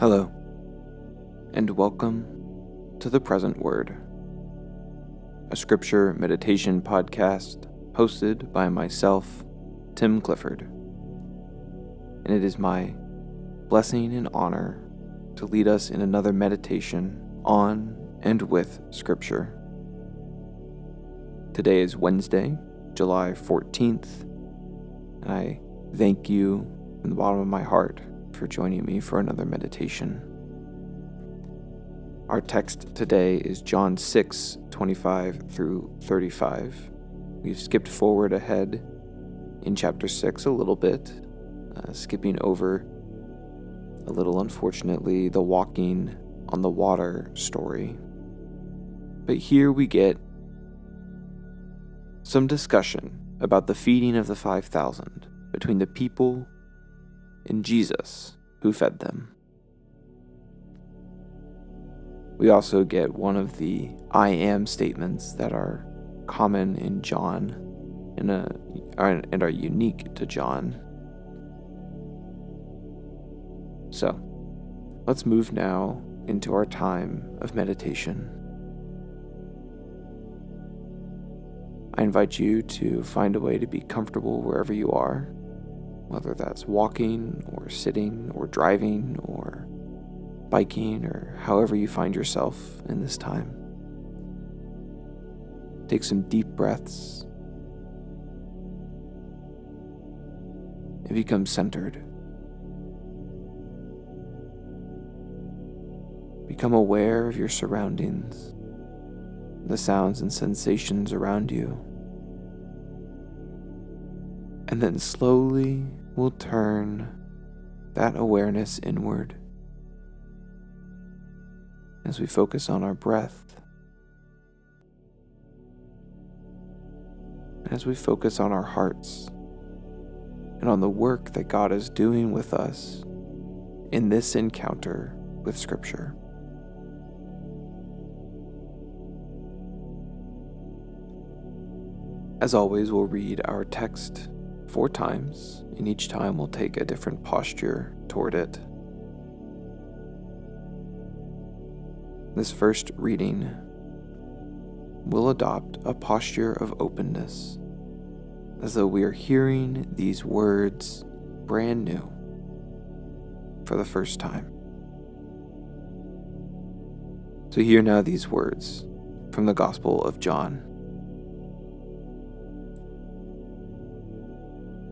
Hello, and welcome to the Present Word, a scripture meditation podcast hosted by myself, Tim Clifford. And it is my blessing and honor to lead us in another meditation on and with Scripture. Today is Wednesday, July 14th, and I thank you from the bottom of my heart for joining me for another meditation. Our text today is John 6 25 through 35. We've skipped forward ahead in chapter 6 a little bit, uh, skipping over a little, unfortunately, the walking on the water story. But here we get some discussion about the feeding of the 5,000 between the people and Jesus who fed them. We also get one of the I am statements that are common in John and, a, and are unique to John. So, let's move now into our time of meditation. I invite you to find a way to be comfortable wherever you are whether that's walking or sitting or driving or biking or however you find yourself in this time. Take some deep breaths and become centered. Become aware of your surroundings, the sounds and sensations around you. And then slowly will turn that awareness inward as we focus on our breath, as we focus on our hearts and on the work that God is doing with us in this encounter with Scripture. As always, we'll read our text four times, and each time we'll take a different posture toward it. This first reading will adopt a posture of openness, as though we are hearing these words brand new for the first time. So, hear now these words from the Gospel of John.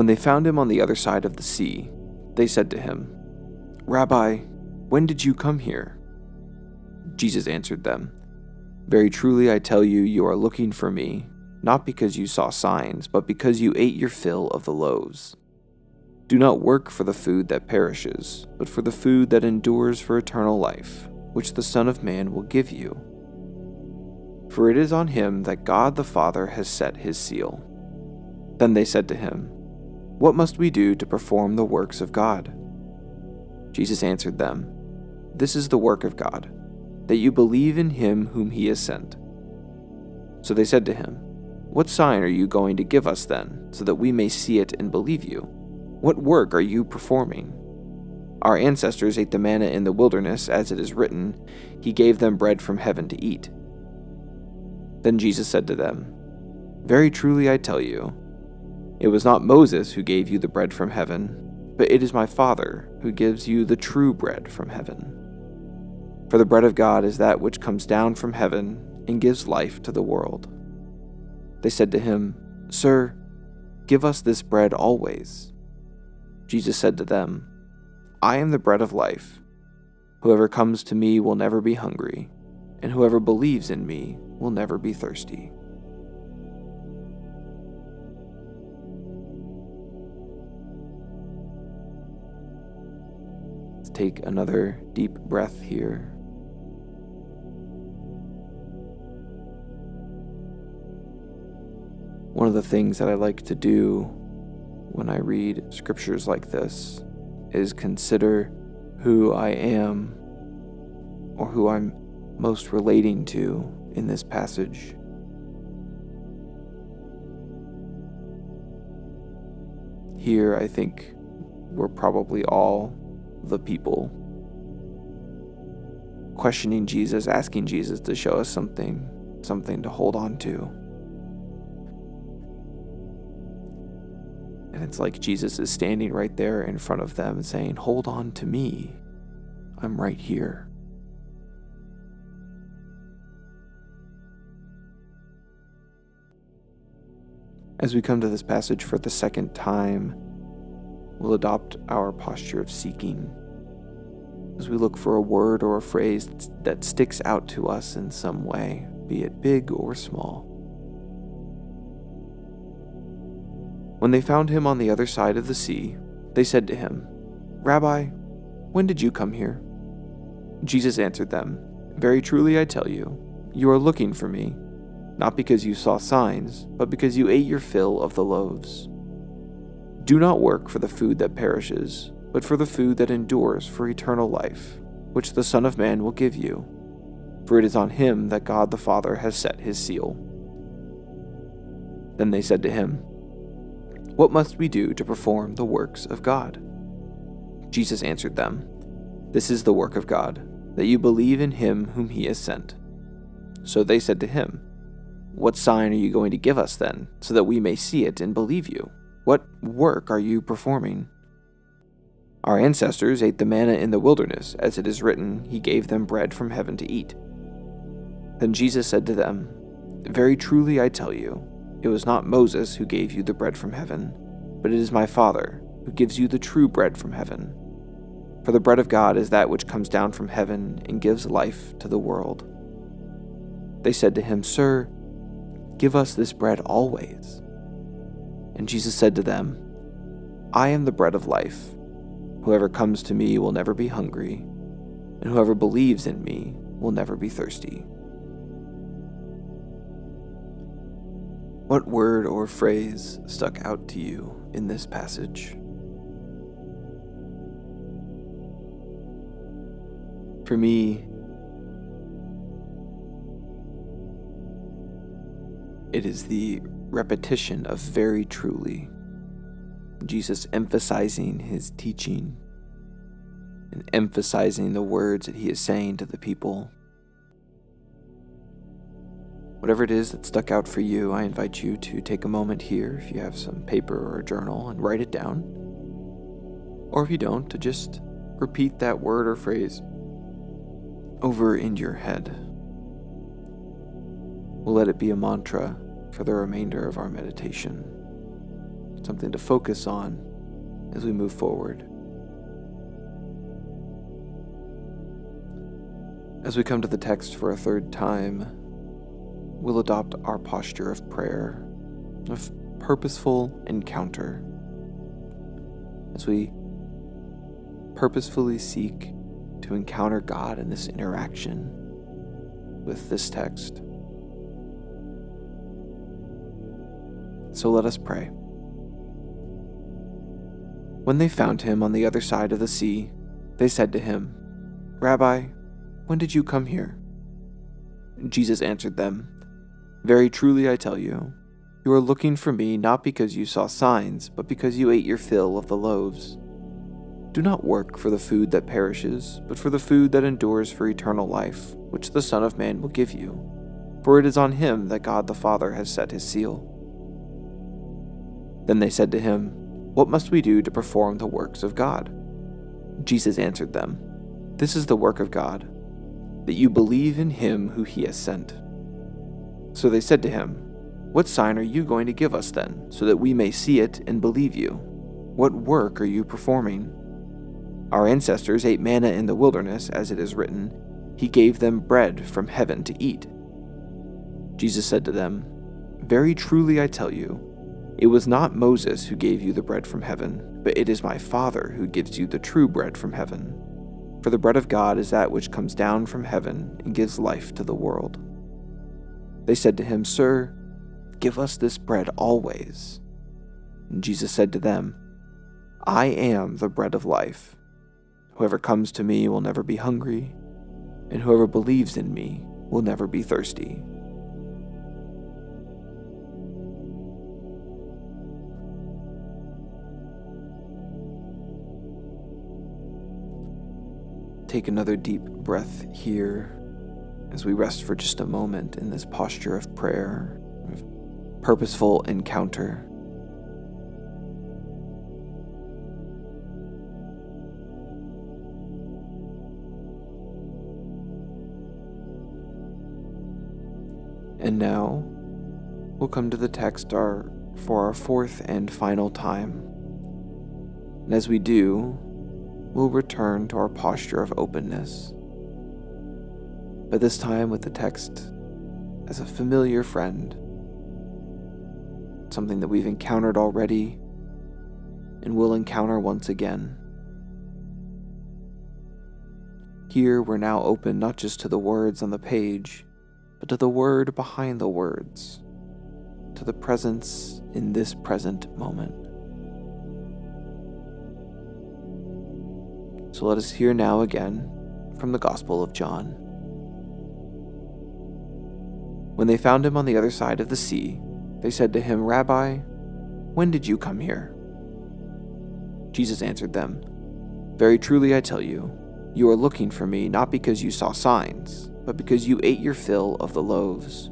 When they found him on the other side of the sea, they said to him, Rabbi, when did you come here? Jesus answered them, Very truly I tell you, you are looking for me, not because you saw signs, but because you ate your fill of the loaves. Do not work for the food that perishes, but for the food that endures for eternal life, which the Son of Man will give you. For it is on him that God the Father has set his seal. Then they said to him, what must we do to perform the works of God? Jesus answered them, This is the work of God, that you believe in him whom he has sent. So they said to him, What sign are you going to give us then, so that we may see it and believe you? What work are you performing? Our ancestors ate the manna in the wilderness, as it is written, He gave them bread from heaven to eat. Then Jesus said to them, Very truly I tell you, it was not Moses who gave you the bread from heaven, but it is my Father who gives you the true bread from heaven. For the bread of God is that which comes down from heaven and gives life to the world. They said to him, Sir, give us this bread always. Jesus said to them, I am the bread of life. Whoever comes to me will never be hungry, and whoever believes in me will never be thirsty. Take another deep breath here. One of the things that I like to do when I read scriptures like this is consider who I am or who I'm most relating to in this passage. Here, I think we're probably all the people questioning Jesus, asking Jesus to show us something, something to hold on to. And it's like Jesus is standing right there in front of them saying, Hold on to me. I'm right here. As we come to this passage for the second time, we'll adopt our posture of seeking. As we look for a word or a phrase that sticks out to us in some way, be it big or small. When they found him on the other side of the sea, they said to him, Rabbi, when did you come here? Jesus answered them, Very truly I tell you, you are looking for me not because you saw signs, but because you ate your fill of the loaves. Do not work for the food that perishes, but for the food that endures for eternal life, which the Son of Man will give you. For it is on him that God the Father has set his seal. Then they said to him, What must we do to perform the works of God? Jesus answered them, This is the work of God, that you believe in him whom he has sent. So they said to him, what sign are you going to give us then, so that we may see it and believe you? What work are you performing? Our ancestors ate the manna in the wilderness, as it is written, He gave them bread from heaven to eat. Then Jesus said to them, Very truly I tell you, it was not Moses who gave you the bread from heaven, but it is my Father who gives you the true bread from heaven. For the bread of God is that which comes down from heaven and gives life to the world. They said to him, Sir, Give us this bread always. And Jesus said to them, I am the bread of life. Whoever comes to me will never be hungry, and whoever believes in me will never be thirsty. What word or phrase stuck out to you in this passage? For me, It is the repetition of very truly. Jesus emphasizing his teaching and emphasizing the words that he is saying to the people. Whatever it is that stuck out for you, I invite you to take a moment here if you have some paper or a journal and write it down. Or if you don't, to just repeat that word or phrase over in your head. We'll let it be a mantra for the remainder of our meditation, something to focus on as we move forward. As we come to the text for a third time, we'll adopt our posture of prayer, of purposeful encounter, as we purposefully seek to encounter God in this interaction with this text. So let us pray. When they found him on the other side of the sea, they said to him, Rabbi, when did you come here? Jesus answered them, Very truly I tell you, you are looking for me not because you saw signs, but because you ate your fill of the loaves. Do not work for the food that perishes, but for the food that endures for eternal life, which the Son of Man will give you. For it is on him that God the Father has set his seal. Then they said to him, What must we do to perform the works of God? Jesus answered them, This is the work of God, that you believe in him who he has sent. So they said to him, What sign are you going to give us then, so that we may see it and believe you? What work are you performing? Our ancestors ate manna in the wilderness, as it is written, He gave them bread from heaven to eat. Jesus said to them, Very truly I tell you, it was not Moses who gave you the bread from heaven, but it is my Father who gives you the true bread from heaven. For the bread of God is that which comes down from heaven and gives life to the world. They said to him, Sir, give us this bread always. And Jesus said to them, I am the bread of life. Whoever comes to me will never be hungry, and whoever believes in me will never be thirsty. Take another deep breath here as we rest for just a moment in this posture of prayer, of purposeful encounter. And now we'll come to the text our, for our fourth and final time. And as we do, we'll return to our posture of openness. But this time with the text as a familiar friend, something that we've encountered already and will encounter once again. Here we're now open not just to the words on the page but to the word behind the words, to the presence in this present moment. So let us hear now again from the Gospel of John. When they found him on the other side of the sea, they said to him, Rabbi, when did you come here? Jesus answered them, Very truly I tell you, you are looking for me not because you saw signs but because you ate your fill of the loaves.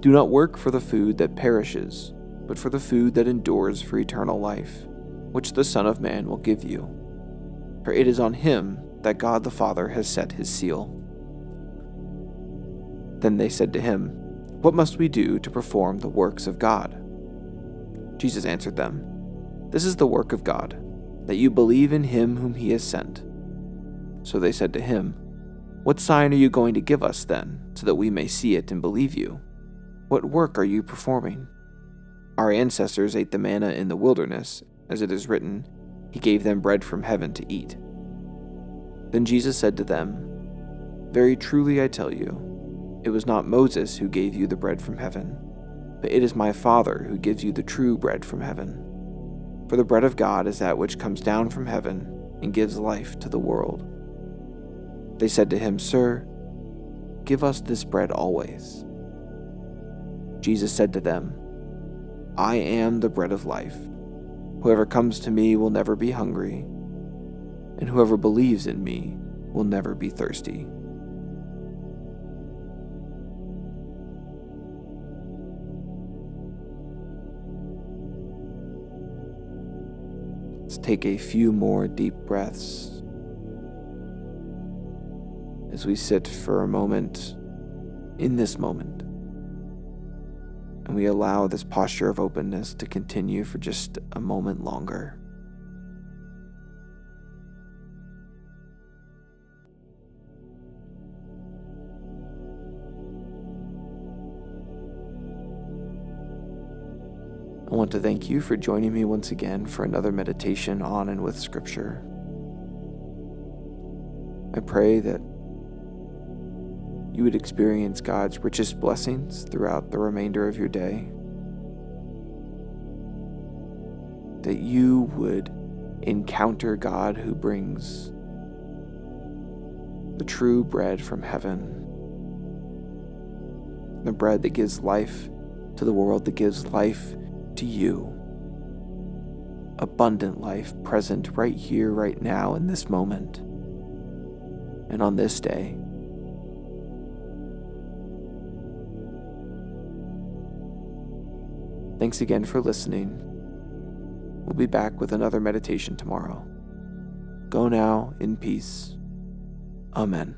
Do not work for the food that perishes, but for the food that endures for eternal life, which the Son of Man will give you. For it is on him that God the Father has set his seal. Then they said to him, What must we do to perform the works of God? Jesus answered them, This is the work of God, that you believe in him whom he has sent. So they said to him, what sign are you going to give us then, so that we may see it and believe you? What work are you performing? Our ancestors ate the manna in the wilderness, as it is written, He gave them bread from heaven to eat. Then Jesus said to them, Very truly I tell you, it was not Moses who gave you the bread from heaven, but it is my Father who gives you the true bread from heaven. For the bread of God is that which comes down from heaven and gives life to the world. They said to him, Sir, give us this bread always. Jesus said to them, I am the bread of life. Whoever comes to me will never be hungry, and whoever believes in me will never be thirsty. Let's take a few more deep breaths as we sit for a moment in this moment. And we allow this posture of openness to continue for just a moment longer. I want to thank you for joining me once again for another meditation on and with Scripture. I pray that you would experience God's richest blessings throughout the remainder of your day. That you would encounter God who brings the true bread from heaven, the bread that gives life to the world, that gives life to you. Abundant life present right here, right now, in this moment, and on this day. Thanks again for listening. We'll be back with another meditation tomorrow. Go now in peace. Amen.